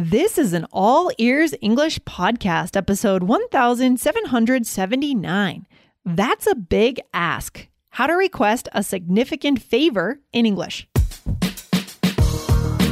This is an all ears English podcast, episode 1779. That's a big ask. How to request a significant favor in English.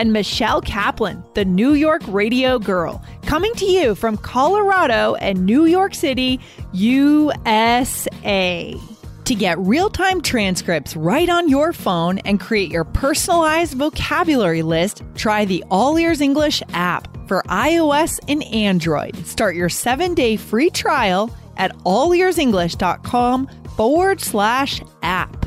and Michelle Kaplan, the New York radio girl, coming to you from Colorado and New York City, USA. To get real time transcripts right on your phone and create your personalized vocabulary list, try the All Ears English app for iOS and Android. Start your seven day free trial at allearsenglish.com forward slash app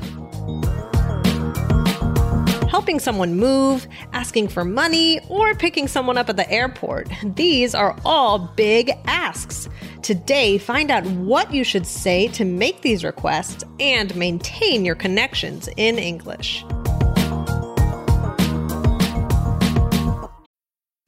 helping someone move, asking for money, or picking someone up at the airport. These are all big asks. Today, find out what you should say to make these requests and maintain your connections in English.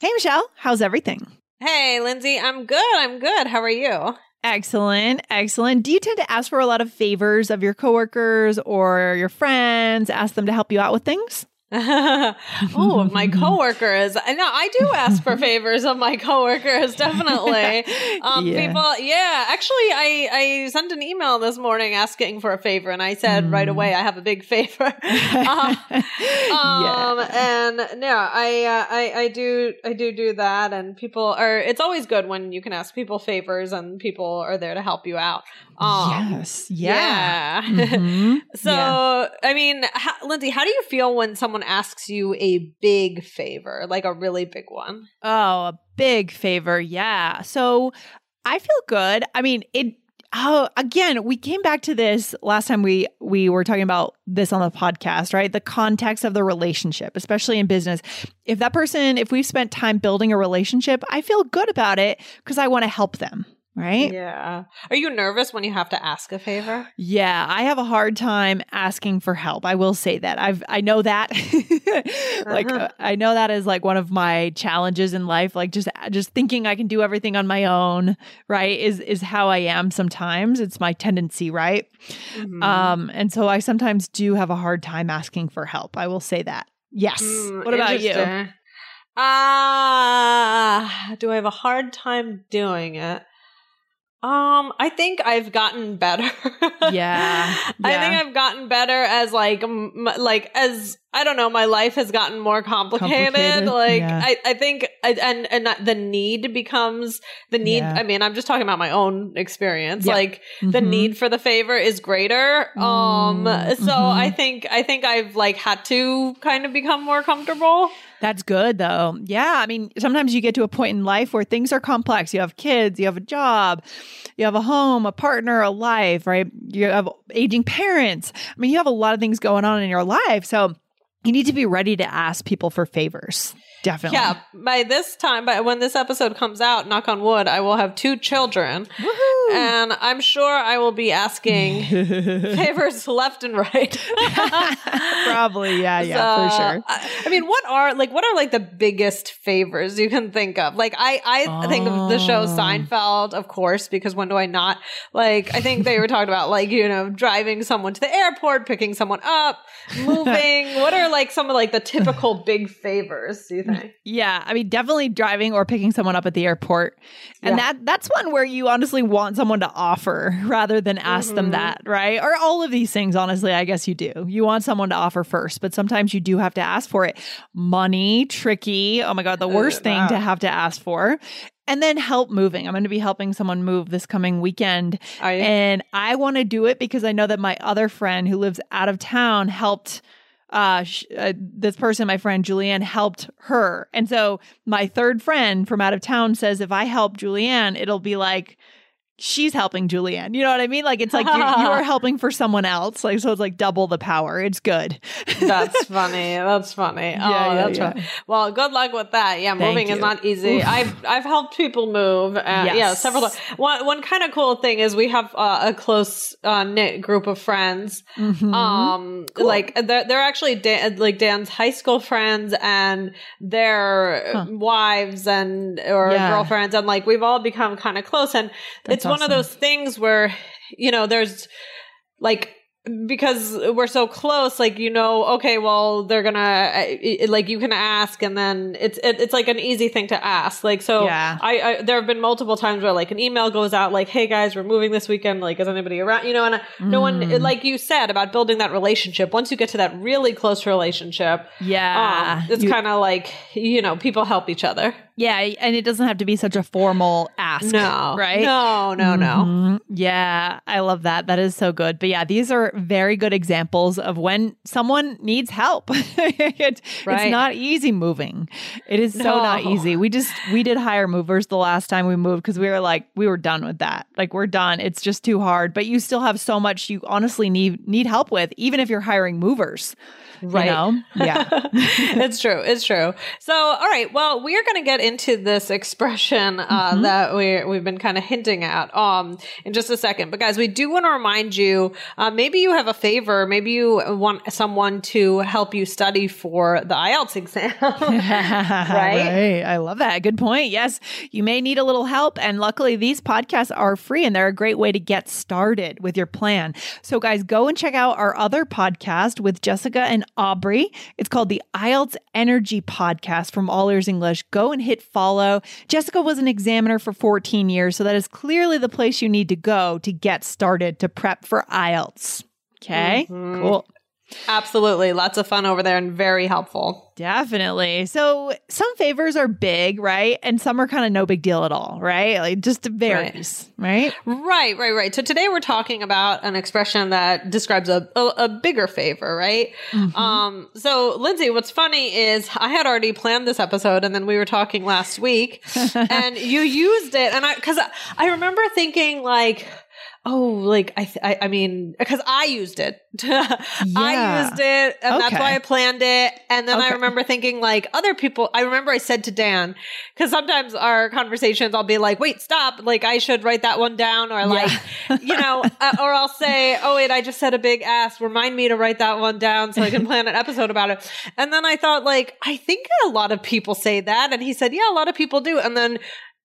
Hey, Michelle, how's everything? Hey, Lindsay, I'm good. I'm good. How are you? Excellent, excellent. Do you tend to ask for a lot of favors of your coworkers or your friends? Ask them to help you out with things? oh, my coworkers. No, I do ask for favors of my coworkers, definitely. Um, yeah. People, yeah. Actually, I, I sent an email this morning asking for a favor, and I said mm. right away, I have a big favor. um, yeah. And no, I, uh, I, I do, I do do that, and people are. It's always good when you can ask people favors, and people are there to help you out. Um, yes. Yeah. yeah. Mm-hmm. so, yeah. I mean, how, Lindsay, how do you feel when someone asks you a big favor, like a really big one? Oh, a big favor. Yeah. So I feel good. I mean, it, Oh, again, we came back to this last time we we were talking about this on the podcast, right? The context of the relationship, especially in business. If that person, if we've spent time building a relationship, I feel good about it because I want to help them, right? Yeah. Are you nervous when you have to ask a favor? Yeah, I have a hard time asking for help. I will say that. I've I know that. like uh-huh. uh, I know that is like one of my challenges in life, like just just thinking I can do everything on my own, right? Is is how I am sometimes. It's my tendency, right? Mm-hmm. Um and so I sometimes do have a hard time asking for help. I will say that. Yes. Mm, what about you? Ah, uh, do I have a hard time doing it? Um, I think I've gotten better. yeah, yeah, I think I've gotten better as like m- like as I don't know, my life has gotten more complicated. complicated like yeah. I I think and and the need becomes the need. Yeah. I mean, I'm just talking about my own experience. Like mm-hmm. the need for the favor is greater. Um, mm-hmm. so I think I think I've like had to kind of become more comfortable. That's good though. Yeah. I mean, sometimes you get to a point in life where things are complex. You have kids, you have a job, you have a home, a partner, a life, right? You have aging parents. I mean, you have a lot of things going on in your life. So you need to be ready to ask people for favors. Definitely. Yeah. By this time, by when this episode comes out, knock on wood, I will have two children. Woo-hoo. And I'm sure I will be asking favors left and right. Probably. Yeah. Yeah. So, for sure. I, mean, what are like, what are like the biggest favors you can think of? Like, I, I oh. think of the show oh. Seinfeld, of course, because when do I not? Like, I think they were talking about like, you know, driving someone to the airport, picking someone up, moving. what are like some of like the typical big favors? Do you think? Anything. Yeah, I mean, definitely driving or picking someone up at the airport, and yeah. that that's one where you honestly want someone to offer rather than ask mm-hmm. them that, right? Or all of these things, honestly, I guess you do. You want someone to offer first, but sometimes you do have to ask for it. Money, tricky. Oh my god, the worst uh, thing to have to ask for and then help moving. I'm going to be helping someone move this coming weekend. And I want to do it because I know that my other friend who lives out of town helped uh, sh- uh, this person, my friend Julianne, helped her. And so my third friend from out of town says if I help Julianne, it'll be like she's helping Julianne. You know what I mean? Like it's like you are helping for someone else. Like so, it's like double the power. It's good. that's funny. That's funny. Yeah, oh, yeah, that's yeah. Funny. Well, good luck with that. Yeah, Thank moving you. is not easy. Oof. I've I've helped people move. Uh, yes. Yeah, several. One one kind of cool thing is we have uh, a close uh, knit group of friends. Mm-hmm. Um, cool. like they're they're actually Dan, like Dan's high school friends and their huh. wives and or yeah. girlfriends, and like we've all become kind of close. And that's it's awesome. one of those things where, you know, there's like because we're so close like you know okay well they're gonna like you can ask and then it's it, it's like an easy thing to ask like so yeah. I, I, there have been multiple times where like an email goes out like hey guys we're moving this weekend like is anybody around you know and mm. no one mm. like you said about building that relationship once you get to that really close relationship yeah um, it's kind of like you know people help each other yeah, and it doesn't have to be such a formal ask. No, right? No, no, mm-hmm. no. Yeah, I love that. That is so good. But yeah, these are very good examples of when someone needs help. it, right. It's not easy moving. It is so no. not easy. We just we did hire movers the last time we moved because we were like we were done with that. Like we're done. It's just too hard. But you still have so much you honestly need need help with, even if you're hiring movers. Right. You know? Yeah. it's true. It's true. So, all right. Well, we are going to get into this expression uh, mm-hmm. that we, we've been kind of hinting at um, in just a second. But, guys, we do want to remind you uh, maybe you have a favor. Maybe you want someone to help you study for the IELTS exam. right? right? I love that. Good point. Yes. You may need a little help. And luckily, these podcasts are free and they're a great way to get started with your plan. So, guys, go and check out our other podcast with Jessica and Aubrey. It's called the IELTS Energy Podcast from All Ears English. Go and hit follow. Jessica was an examiner for 14 years, so that is clearly the place you need to go to get started to prep for IELTS. Okay, mm-hmm. cool. Absolutely. Lots of fun over there and very helpful. Definitely. So some favors are big, right? And some are kind of no big deal at all, right? Like just varies, right? right? Right, right, right. So today we're talking about an expression that describes a, a, a bigger favor, right? Mm-hmm. Um, so Lindsay, what's funny is I had already planned this episode and then we were talking last week and you used it and I, cause I, I remember thinking like, oh, like I, th- I, I, mean, because I used it. yeah. I used it, and okay. that's why I planned it. And then okay. I remember thinking, like other people. I remember I said to Dan, because sometimes our conversations, I'll be like, "Wait, stop! Like I should write that one down," or like, yeah. you know, uh, or I'll say, "Oh wait, I just said a big ass. Remind me to write that one down so I can plan an episode about it." And then I thought, like, I think a lot of people say that, and he said, "Yeah, a lot of people do." And then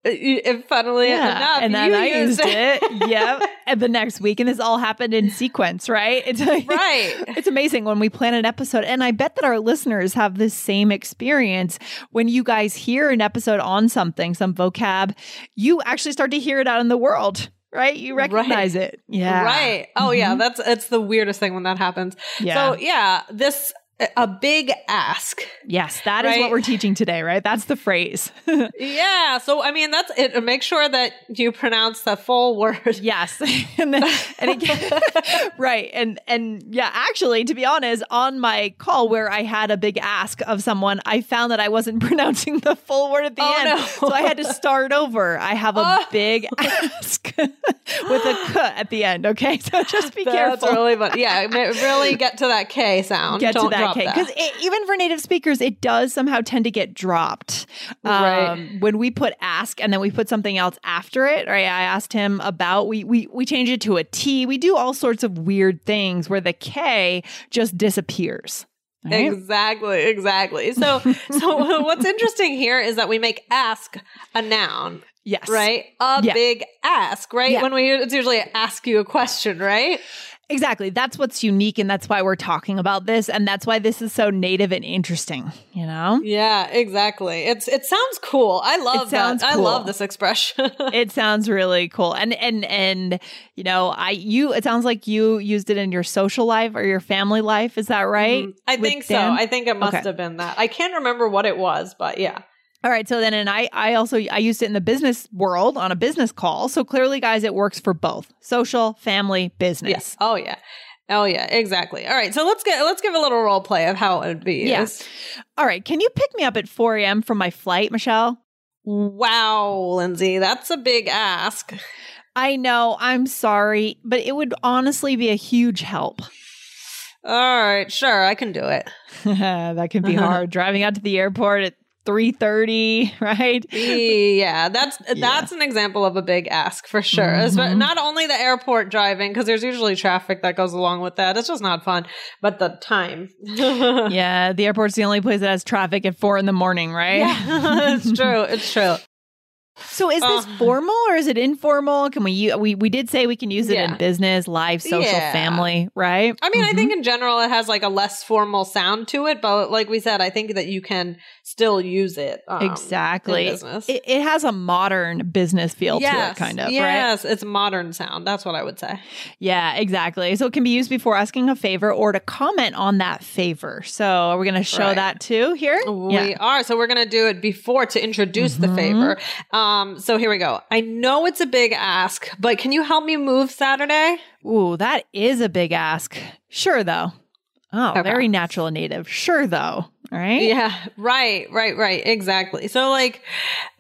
and funnily yeah. enough, and then I used, it. it. yep. And the next week, and this all happened in sequence, right? It's like, right. It's amazing when we plan an episode, and I bet that our listeners have the same experience when you guys hear an episode on something, some vocab, you actually start to hear it out in the world right? You recognize right. it. Yeah. Right. Oh mm-hmm. yeah, that's it's the weirdest thing when that happens. Yeah. So yeah, this a big ask. Yes, that right? is what we're teaching today, right? That's the phrase. yeah. So, I mean, that's it. Make sure that you pronounce the full word. Yes. and then, and again, right. And, and yeah, actually, to be honest, on my call where I had a big ask of someone, I found that I wasn't pronouncing the full word at the oh, end. No. so I had to start over. I have a oh. big ask with a k at the end. Okay. So just be that's careful. That's really fun. Yeah. Really get to that K sound. Get Don't to that okay because even for native speakers it does somehow tend to get dropped um, right. when we put ask and then we put something else after it right i asked him about we we we change it to a t we do all sorts of weird things where the k just disappears Right? Exactly, exactly. So, so what's interesting here is that we make ask a noun. Yes. Right? A yeah. big ask, right? Yeah. When we, it's usually ask you a question, right? Exactly. That's what's unique and that's why we're talking about this and that's why this is so native and interesting, you know? Yeah, exactly. It's it sounds cool. I love that. Cool. I love this expression. it sounds really cool. And and and you know, I you it sounds like you used it in your social life or your family life, is that right? Mm-hmm. I think Dan? so. I think it must okay. have been that. I can't remember what it was, but yeah. All right. So then, and I, I also, I used it in the business world on a business call. So clearly, guys, it works for both social, family, business. Yes. Oh, yeah. Oh yeah, exactly. All right, so let's get let's give a little role play of how it would be. Yes. Yeah. All right, can you pick me up at 4 a.m. from my flight, Michelle? Wow, Lindsay, that's a big ask. I know. I'm sorry, but it would honestly be a huge help. All right, sure, I can do it. that can be hard. Driving out to the airport at 3:30, right? Yeah, that's yeah. that's an example of a big ask for sure. Mm-hmm. Not only the airport driving because there's usually traffic that goes along with that. It's just not fun, but the time. yeah, the airport's the only place that has traffic at 4 in the morning, right? Yeah, it's true. It's true. So is this uh, formal or is it informal? Can we we we did say we can use it yeah. in business, life, social, yeah. family, right? I mean, mm-hmm. I think mm-hmm. in general it has like a less formal sound to it, but like we said, I think that you can still use it. Um, exactly. It, it, has a modern business feel yes. to it, kind of. Yes, right? it's modern sound. That's what I would say. Yeah, exactly. So it can be used before asking a favor or to comment on that favor. So are we going to show right. that too here? We yeah. are. So we're going to do it before to introduce mm-hmm. the favor. Um, um, so here we go. I know it's a big ask, but can you help me move Saturday? Ooh, that is a big ask. Sure, though. Oh, okay. very natural and native. Sure, though. Right? Yeah. Right. Right. Right. Exactly. So, like,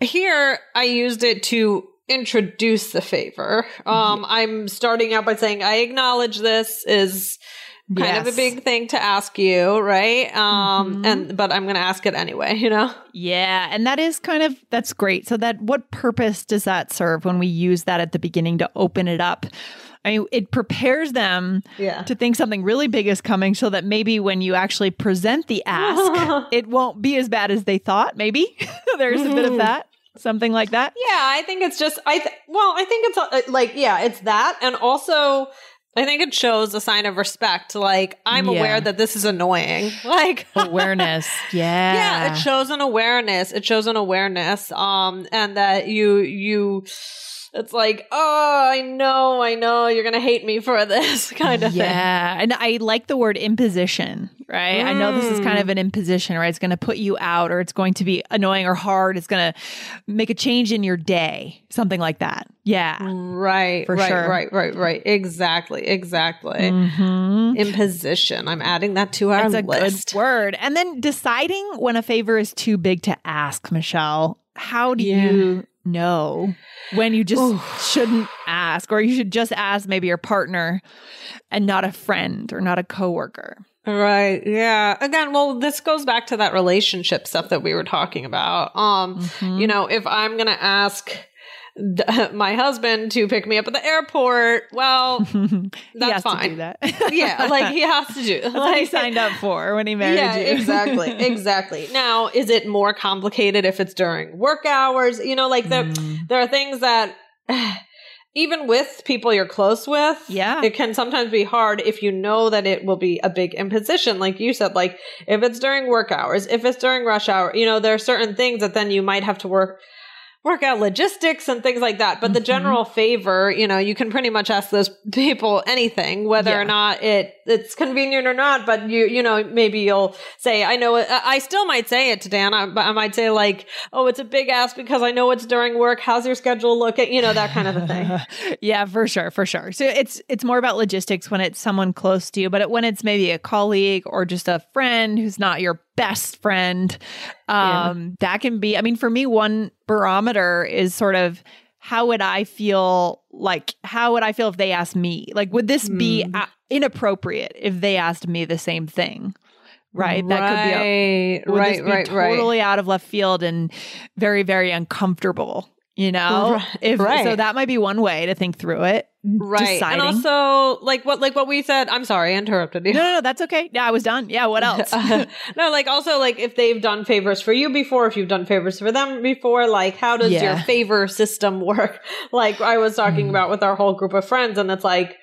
here I used it to introduce the favor. Um, I'm starting out by saying I acknowledge this is kind yes. of a big thing to ask you, right? Um mm-hmm. and but I'm going to ask it anyway, you know. Yeah, and that is kind of that's great. So that what purpose does that serve when we use that at the beginning to open it up? I mean, it prepares them yeah. to think something really big is coming so that maybe when you actually present the ask, it won't be as bad as they thought. Maybe there's a bit of mm-hmm. that something like that yeah i think it's just i th- well i think it's uh, like yeah it's that and also I think it shows a sign of respect. Like, I'm yeah. aware that this is annoying. Like awareness. Yeah. Yeah. It shows an awareness. It shows an awareness. Um, and that you, you, it's like, oh, I know, I know, you're gonna hate me for this kind of yeah. thing. Yeah, and I like the word imposition. Right, mm. I know this is kind of an imposition, right? It's going to put you out, or it's going to be annoying or hard. It's going to make a change in your day, something like that. Yeah, right, for right, sure. right, right, right. Exactly, exactly. Mm-hmm. Imposition. I'm adding that to our That's list. good word. And then deciding when a favor is too big to ask, Michelle. How do yeah. you know when you just shouldn't ask or you should just ask maybe your partner and not a friend or not a coworker. Right. Yeah. Again, well, this goes back to that relationship stuff that we were talking about. Um, mm-hmm. you know, if I'm going to ask my husband to pick me up at the airport. Well, that's fine. that. yeah, like he has to do. That's like, what he signed up for when he married yeah, you. exactly, exactly. Now, is it more complicated if it's during work hours? You know, like there mm. there are things that. Even with people you're close with, yeah, it can sometimes be hard if you know that it will be a big imposition. Like you said, like if it's during work hours, if it's during rush hour, you know, there are certain things that then you might have to work work out logistics and things like that. But mm-hmm. the general favor, you know, you can pretty much ask those people anything, whether yeah. or not it it's convenient or not. But you, you know, maybe you'll say, I know I still might say it to Dan, but I might say like, oh, it's a big ask because I know it's during work. How's your schedule looking? You know, that kind of a thing. yeah, for sure. For sure. So it's, it's more about logistics when it's someone close to you, but when it's maybe a colleague or just a friend who's not your best friend. Um, yeah. That can be, I mean, for me, one barometer is sort of how would I feel like, how would I feel if they asked me? Like, would this mm. be a- inappropriate if they asked me the same thing? Right. That could be a, right, be right, totally right. out of left field and very, very uncomfortable you know right. if right. so that might be one way to think through it right deciding. and also like what like what we said i'm sorry i interrupted you no no, no that's okay yeah i was done yeah what else uh, no like also like if they've done favors for you before if you've done favors for them before like how does yeah. your favor system work like i was talking mm. about with our whole group of friends and it's like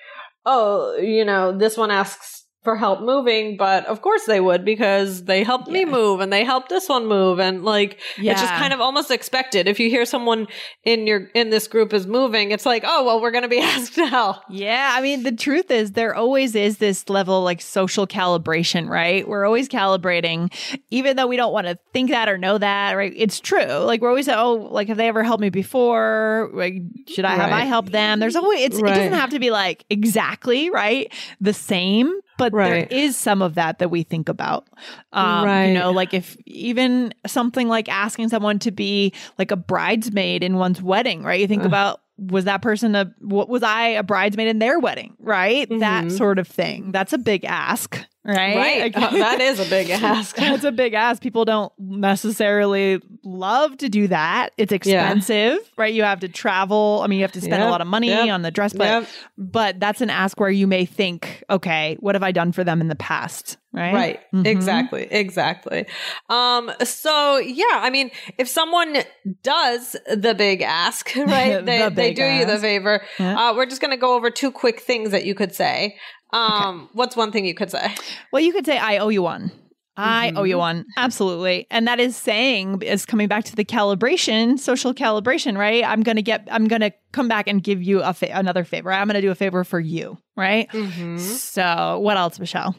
oh, you know, this one asks for help moving, but of course they would because they helped yeah. me move and they helped this one move and like yeah. it's just kind of almost expected. If you hear someone in your in this group is moving, it's like, oh well, we're gonna be asked to help. Yeah, I mean the truth is there always is this level like social calibration, right? We're always calibrating, even though we don't want to think that or know that, right? It's true. Like we're always oh, like have they ever helped me before? Like should I right. have I helped them? There's always it's right. it doesn't have to be like exactly right the same but right. there is some of that that we think about. Um, right. You know, like if even something like asking someone to be like a bridesmaid in one's wedding, right? You think about was that person a what was I a bridesmaid in their wedding, right? Mm-hmm. That sort of thing. That's a big ask right? Right. Like, that is a big ask. That's a big ask. People don't necessarily love to do that. It's expensive, yeah. right? You have to travel. I mean, you have to spend yep. a lot of money yep. on the dress, but yep. but that's an ask where you may think, okay, what have I done for them in the past? Right. Right. Mm-hmm. Exactly. Exactly. Um, so yeah, I mean, if someone does the big ask, right? They, the they do ask. you the favor. Yeah. Uh, we're just going to go over two quick things that you could say. Um, okay. what's one thing you could say? Well, you could say, I owe you one. I mm-hmm. owe you one. Absolutely. And that is saying, is coming back to the calibration, social calibration, right? I'm going to get, I'm going to come back and give you a fa- another favor. I'm going to do a favor for you, right? Mm-hmm. So, what else, Michelle?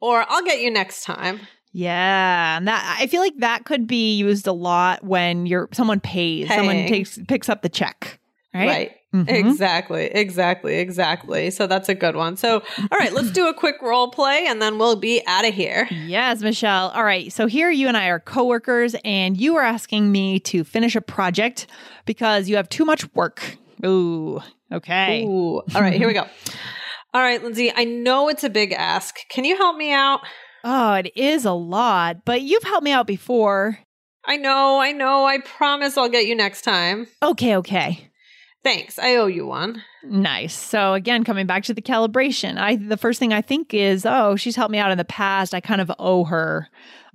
Or I'll get you next time. Yeah, and that I feel like that could be used a lot when you're someone pays, Paying. someone takes picks up the check, right? Right. Mm-hmm. Exactly, exactly, exactly. So that's a good one. So, all right, let's do a quick role play and then we'll be out of here. Yes, Michelle. All right. So, here you and I are coworkers, and you are asking me to finish a project because you have too much work. Ooh, okay. Ooh. All right, here we go. All right, Lindsay, I know it's a big ask. Can you help me out? Oh, it is a lot, but you've helped me out before. I know, I know. I promise I'll get you next time. Okay, okay. Thanks. I owe you one. Nice. So again, coming back to the calibration, I the first thing I think is, oh, she's helped me out in the past. I kind of owe her.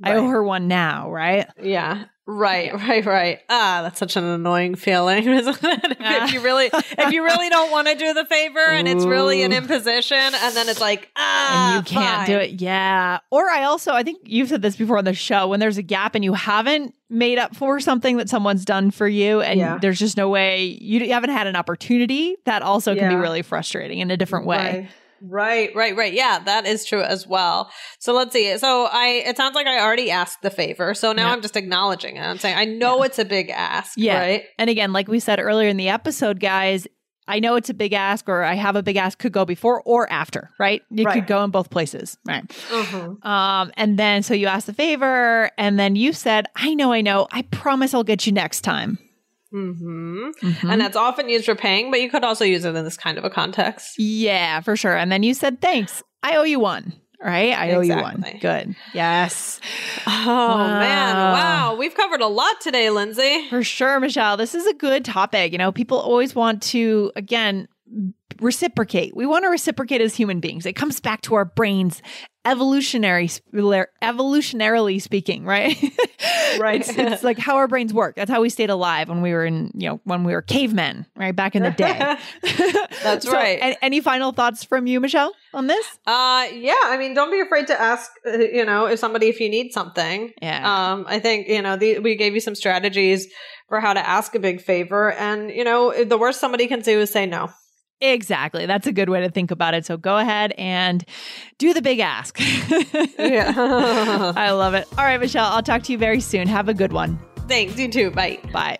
Right. I owe her one now, right? Yeah. Right, right, right. Ah, that's such an annoying feeling, isn't it? if you really, if you really don't want to do the favor, and it's really an imposition, and then it's like, ah, and you can't fine. do it. Yeah. Or I also, I think you've said this before on the show. When there's a gap and you haven't made up for something that someone's done for you, and yeah. there's just no way you haven't had an opportunity, that also yeah. can be really frustrating in a different way. Right. Right, right, right. Yeah, that is true as well. So let's see. So I, it sounds like I already asked the favor. So now yeah. I'm just acknowledging it. I'm saying I know yeah. it's a big ask. Yeah. Right. And again, like we said earlier in the episode, guys, I know it's a big ask, or I have a big ask could go before or after, right? You right. could go in both places, right? Mm-hmm. Um, and then so you asked the favor, and then you said, "I know, I know. I promise I'll get you next time." Mm-hmm. Mm-hmm. And that's often used for paying, but you could also use it in this kind of a context. Yeah, for sure. And then you said, thanks. I owe you one. Right? I exactly. owe you one. Good. Yes. Oh, wow. man. Wow. We've covered a lot today, Lindsay. For sure, Michelle. This is a good topic. You know, people always want to, again, reciprocate. We want to reciprocate as human beings. It comes back to our brains evolutionary evolutionarily speaking, right? right. it's, it's, like how our brains work. That's how we stayed alive when we were in, you know, when we were cavemen, right? Back in the day. That's so, right. Any, any final thoughts from you, Michelle, on this? Uh yeah, I mean, don't be afraid to ask, uh, you know, if somebody if you need something. Yeah. Um I think, you know, the, we gave you some strategies for how to ask a big favor and, you know, the worst somebody can do is say no. Exactly. That's a good way to think about it. So go ahead and do the big ask. yeah. I love it. All right, Michelle, I'll talk to you very soon. Have a good one. Thanks. You too. Bye. Bye.